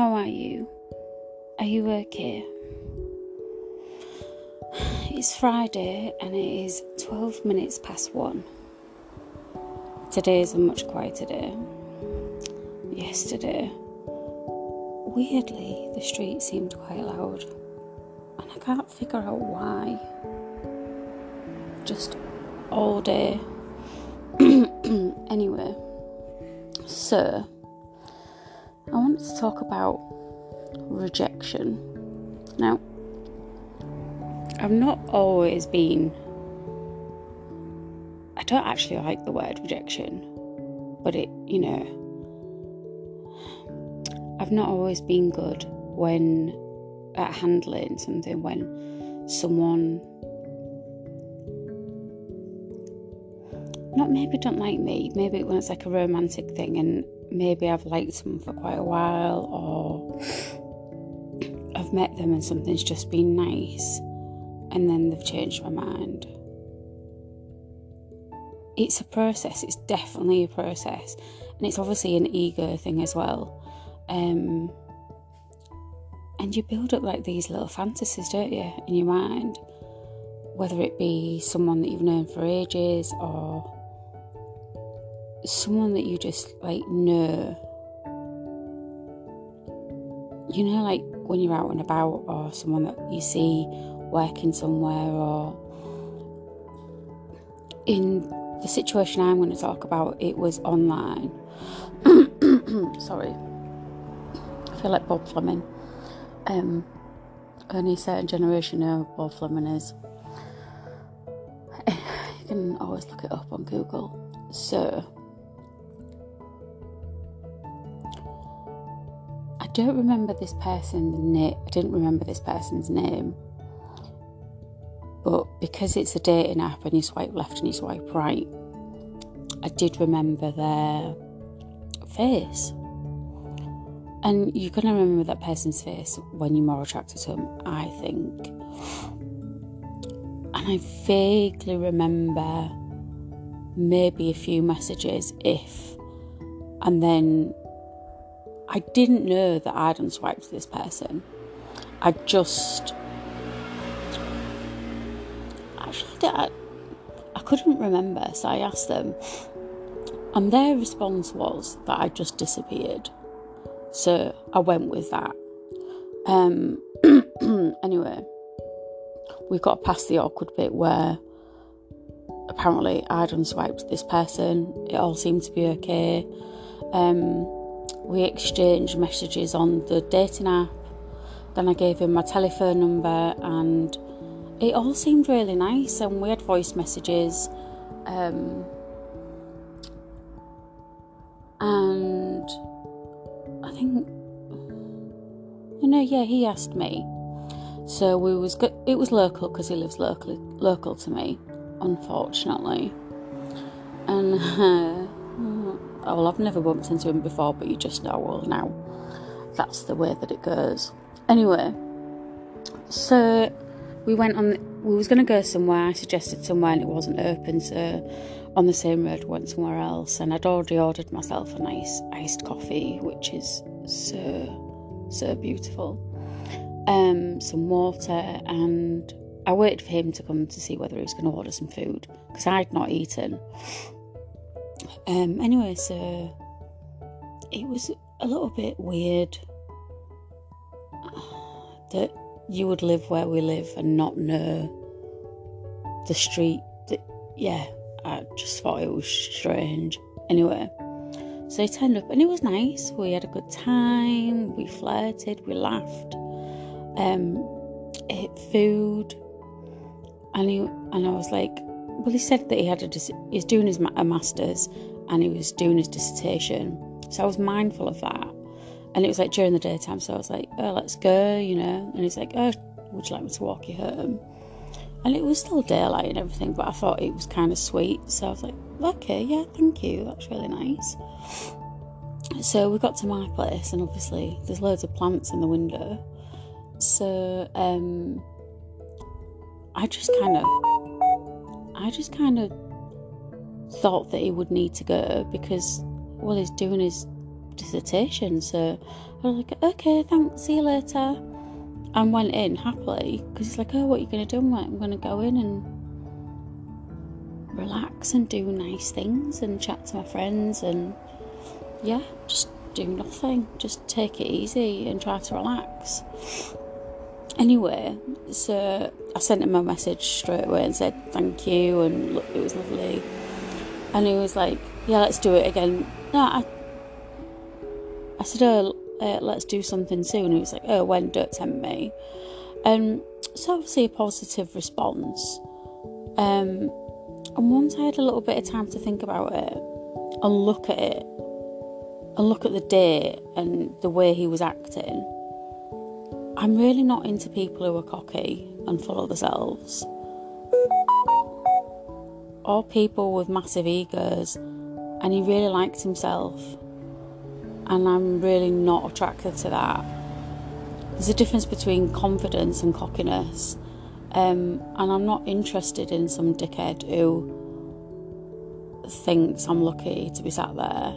How are you? Are you okay? It's Friday and it is 12 minutes past one. Today is a much quieter day. Yesterday, weirdly, the street seemed quite loud, and I can't figure out why. Just all day. anyway, so To talk about rejection. Now, I've not always been. I don't actually like the word rejection, but it, you know, I've not always been good when at handling something when someone not maybe don't like me, maybe when it's like a romantic thing and maybe I've liked someone for quite a while or I've met them and something's just been nice and then they've changed my mind. It's a process, it's definitely a process, and it's obviously an ego thing as well. Um, and you build up like these little fantasies, don't you, in your mind? Whether it be someone that you've known for ages or someone that you just like know. You know, like when you're out and about, or someone that you see working somewhere, or in the situation I'm going to talk about, it was online. Sorry, I feel like Bob Fleming. Um, only a certain generation know Bob Fleming is. you can always look it up on Google. So, don't remember this person's name. I didn't remember this person's name. But because it's a dating app and you swipe left and you swipe right, I did remember their face. And you're going to remember that person's face when you're more attracted to them, I think. And I vaguely remember maybe a few messages, if. And then I didn't know that I'd unswiped this person. I just. Actually, I, I couldn't remember, so I asked them. And their response was that I just disappeared. So I went with that. Um, anyway, we got past the awkward bit where apparently I'd unswiped this person. It all seemed to be okay. Um, we exchanged messages on the dating app. Then I gave him my telephone number, and it all seemed really nice. And we had voice messages. Um, and I think, you know, yeah, he asked me. So we was go- it was local because he lives locally local to me, unfortunately. And uh, well, I've never bumped into him before, but you just know well now. That's the way that it goes. Anyway, so we went on. We was going to go somewhere. I suggested somewhere, and it wasn't open. So on the same road, went somewhere else, and I'd already ordered myself a nice iced coffee, which is so so beautiful. Um, some water, and I waited for him to come to see whether he was going to order some food because I'd not eaten. Um, anyway, so it was a little bit weird that you would live where we live and not know the street. That yeah, I just thought it was strange. Anyway, so he turned up and it was nice. We had a good time. We flirted. We laughed. Um, ate food, and he and I was like, well, he said that he had a he's doing his a masters and he was doing his dissertation. So I was mindful of that. And it was like during the daytime, so I was like, oh, let's go, you know. And he's like, oh, would you like me to walk you home? And it was still daylight and everything, but I thought it was kind of sweet. So I was like, okay, yeah, thank you. That's really nice. So we got to my place, and obviously there's loads of plants in the window. So um, I just kind of, I just kind of thought that he would need to go because, well, he's doing his dissertation. So I was like, okay, thanks, see you later. And went in happily because he's like, oh, what are you going to do? I'm like, I'm going to go in and relax and do nice things and chat to my friends and yeah, just do nothing. Just take it easy and try to relax. Anyway, so I sent him a message straight away and said thank you and look, it was lovely. And he was like, yeah, let's do it again. No, I, I said, oh, uh, let's do something soon. He was like, oh, when? Don't tempt me. And so obviously a positive response. Um, and once I had a little bit of time to think about it and look at it and look at the day and the way he was acting, I'm really not into people who are cocky and full of themselves. Or people with massive egos, and he really liked himself. And I'm really not attracted to that. There's a difference between confidence and cockiness. Um, and I'm not interested in some dickhead who thinks I'm lucky to be sat there.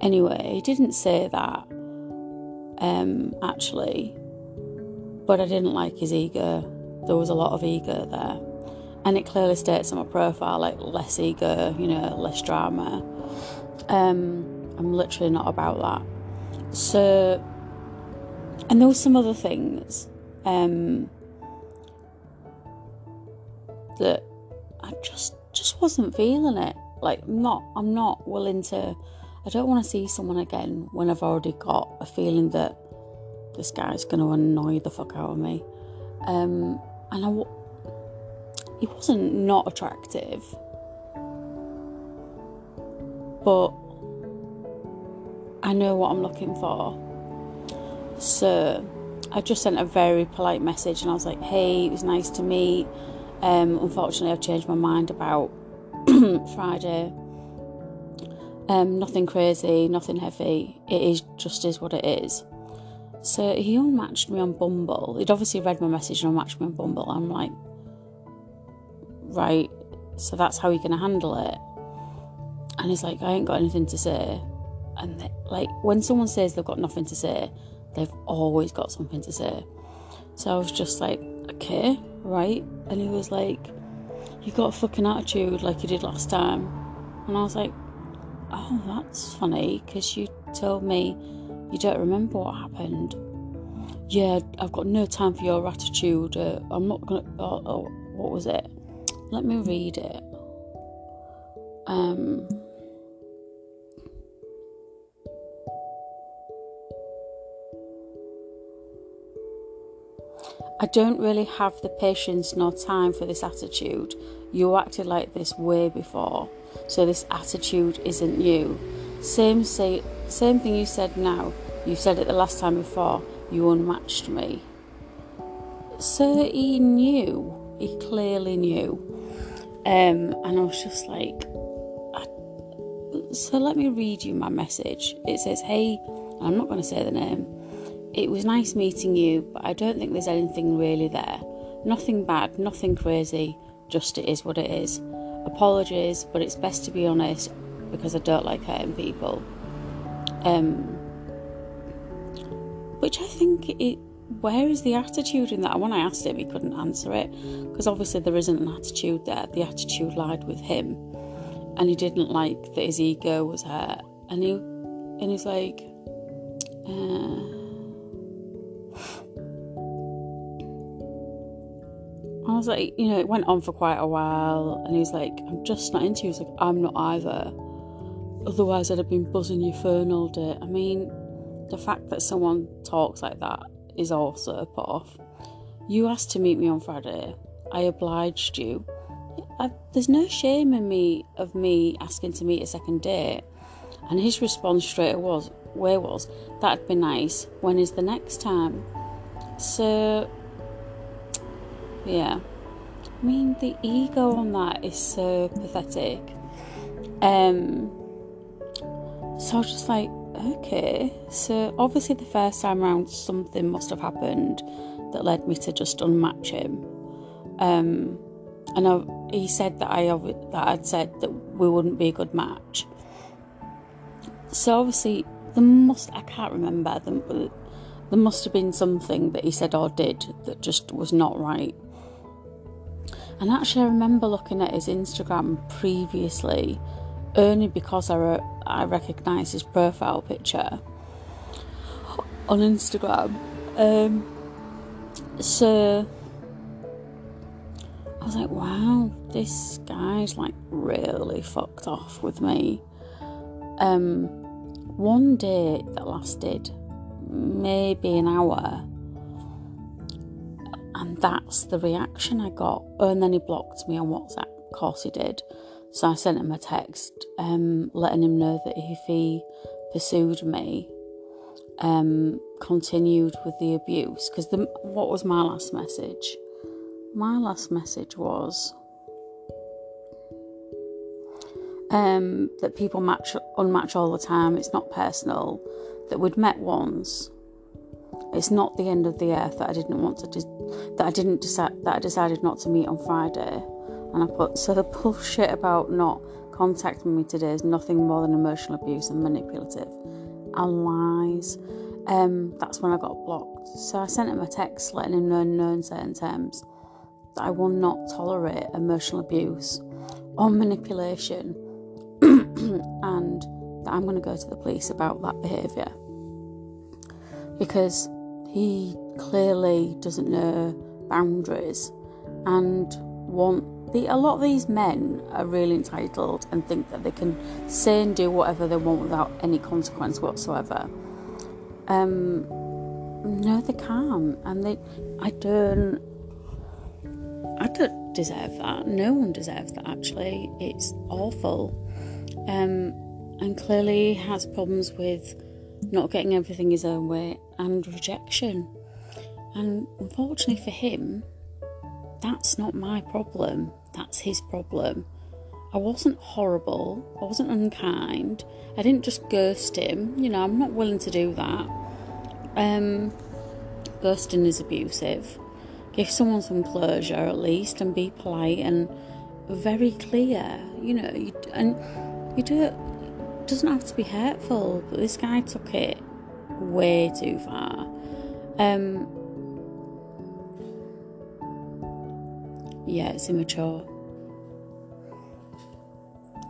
Anyway, he didn't say that, um, actually, but I didn't like his ego. There was a lot of ego there. And it clearly states on my profile like less ego, you know, less drama. Um, I'm literally not about that. So, and there were some other things. Um, that I just just wasn't feeling it. Like I'm not I'm not willing to I don't want to see someone again when I've already got a feeling that this guy's going to annoy the fuck out of me. Um, and I, he wasn't not attractive, but I know what I'm looking for. So I just sent a very polite message and I was like, hey, it was nice to meet. Um, unfortunately, I've changed my mind about Friday. Um, nothing crazy, nothing heavy. It is just is what it is. So he unmatched me on Bumble. He'd obviously read my message and unmatched me on Bumble. I'm like, right, so that's how you're going to handle it. And he's like, I ain't got anything to say. And they, like, when someone says they've got nothing to say, they've always got something to say. So I was just like, okay, right? And he was like, You got a fucking attitude like you did last time. And I was like, Oh, that's funny because you told me you don't remember what happened. Yeah, I've got no time for your attitude. Uh, I'm not gonna. Oh, oh, what was it? Let me read it. Um. I don't really have the patience nor time for this attitude. You acted like this way before, so this attitude isn't you. Same say same thing you said now. You said it the last time before. You unmatched me. So he knew. He clearly knew. Um, and I was just like, I, so let me read you my message. It says, "Hey," I'm not going to say the name. It was nice meeting you, but I don't think there's anything really there. Nothing bad, nothing crazy, just it is what it is. Apologies, but it's best to be honest because I don't like hurting people. Um, which I think it. Where is the attitude in that? When I asked him, he couldn't answer it because obviously there isn't an attitude there. The attitude lied with him, and he didn't like that his ego was hurt. And he, and he's like, uh, I was like, you know, it went on for quite a while, and he's like, I'm just not into you. He's like, I'm not either. Otherwise, I'd have been buzzing your phone all day. I mean, the fact that someone talks like that is also a put off. You asked to meet me on Friday. I obliged you. I, there's no shame in me of me asking to meet a second date. And his response straight was, where was, that'd be nice. When is the next time? So yeah. I mean, the ego on that is so pathetic. Um, so I was just like, okay. So obviously, the first time around, something must have happened that led me to just unmatch him. Um, and I, he said that I that I'd said that we wouldn't be a good match. so obviously there must I can't remember them there must have been something that he said or did that just was not right. And actually, I remember looking at his Instagram previously, only because I, re- I recognised his profile picture on Instagram. Um, so I was like, wow, this guy's like really fucked off with me. Um, one day that lasted maybe an hour. And that's the reaction I got. and then he blocked me on WhatsApp. Of course he did. So I sent him a text um, letting him know that if he pursued me, um, continued with the abuse. Because what was my last message? My last message was um, that people match unmatch all the time. It's not personal that we'd met once. It's not the end of the earth that I didn't want to de- that I didn't decide that I decided not to meet on Friday. And I put so the bullshit about not contacting me today is nothing more than emotional abuse and manipulative and lies. Um, that's when I got blocked. So I sent him a text letting him know in no uncertain terms that I will not tolerate emotional abuse or manipulation and that I'm going to go to the police about that behaviour because he clearly doesn't know boundaries and want the, a lot of these men are really entitled and think that they can say and do whatever they want without any consequence whatsoever. Um, no, they can't, and they. I don't. I don't deserve that. No one deserves that. Actually, it's awful. Um, and clearly has problems with not getting everything his own way and rejection. And unfortunately for him, that's not my problem, that's his problem. I wasn't horrible, I wasn't unkind, I didn't just ghost him, you know, I'm not willing to do that. Um, ghosting is abusive. Give someone some closure at least and be polite and very clear, you know, you, and you do it doesn't have to be hurtful, but this guy took it way too far. Um, yeah, it's immature.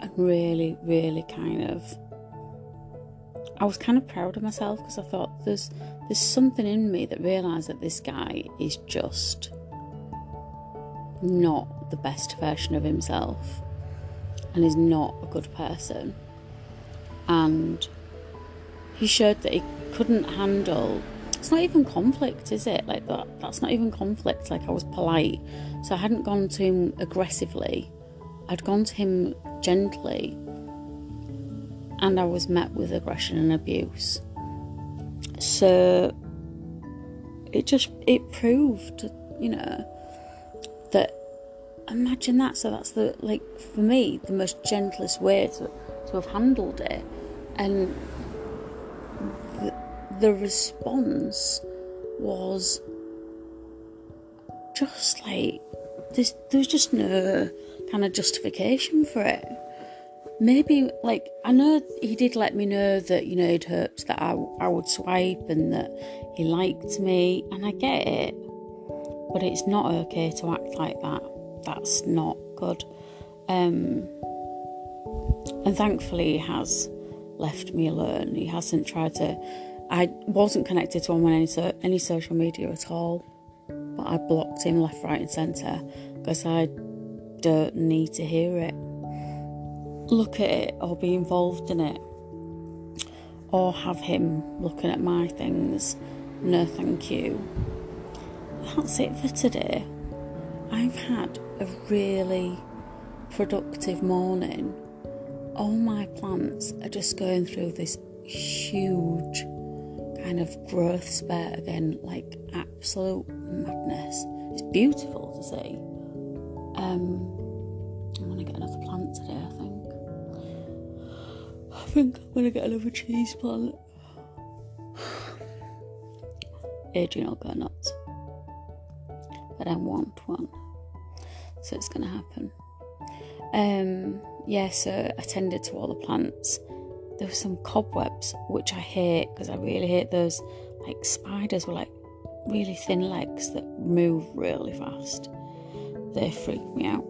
And really, really kind of. I was kind of proud of myself because I thought there's there's something in me that realised that this guy is just not the best version of himself and is not a good person and he showed that he couldn't handle it's not even conflict is it? Like that that's not even conflict like i was polite. So i hadn't gone to him aggressively. I'd gone to him gently. And i was met with aggression and abuse. So it just it proved you know that imagine that. So that's the like for me the most gentlest way to to have handled it. And the, response was just like there's just no kind of justification for it. Maybe like I know he did let me know that you know he'd hoped that I, I would swipe and that he liked me, and I get it, but it's not okay to act like that. That's not good. Um, and thankfully, he has left me alone. He hasn't tried to. I wasn't connected to him on any, any social media at all, but I blocked him left, right, and centre because I don't need to hear it, look at it, or be involved in it, or have him looking at my things. No, thank you. That's it for today. I've had a really productive morning all my plants are just going through this huge kind of growth spurt again, like absolute madness. It's beautiful to see. Um, I'm gonna get another plant today, I think. I think I'm gonna get another cheese plant. Adrian will go nuts. But I want one. So it's gonna happen. Um, yeah, so I tended to all the plants. There were some cobwebs, which I hate because I really hate those like spiders with like really thin legs that move really fast. They freak me out.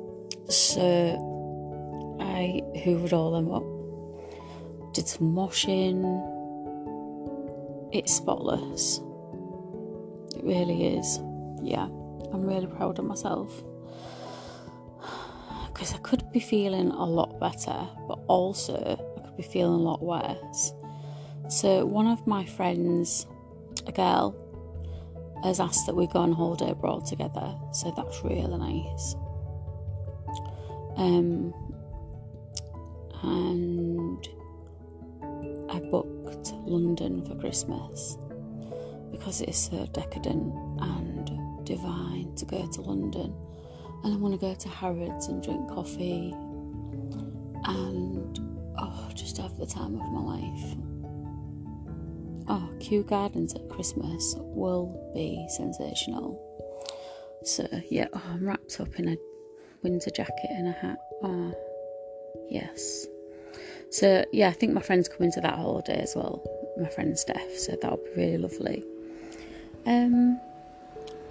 So I hoovered all them up, did some washing. It's spotless. It really is. Yeah, I'm really proud of myself because I could be feeling a lot better, but also be feeling a lot worse. So, one of my friends, a girl, has asked that we go on holiday abroad together, so that's really nice. Um, and I booked London for Christmas because it is so decadent and divine to go to London. And I want to go to Harrods and drink coffee and oh, just have the time of my life. Oh, Kew Gardens at Christmas will be sensational. So, yeah, oh, I'm wrapped up in a winter jacket and a hat. Oh, yes. So, yeah, I think my friend's coming to that holiday as well. My friend Steph, so that'll be really lovely. Um,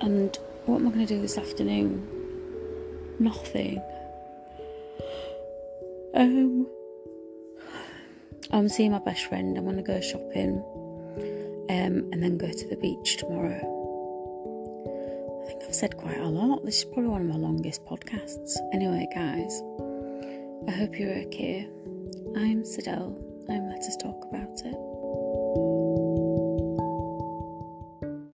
and what am I going to do this afternoon? Nothing. Um, I'm seeing my best friend. I'm going to go shopping, um, and then go to the beach tomorrow. I think I've said quite a lot. This is probably one of my longest podcasts. Anyway, guys, I hope you're okay. I'm Sidel. I'm Let Us Talk About It.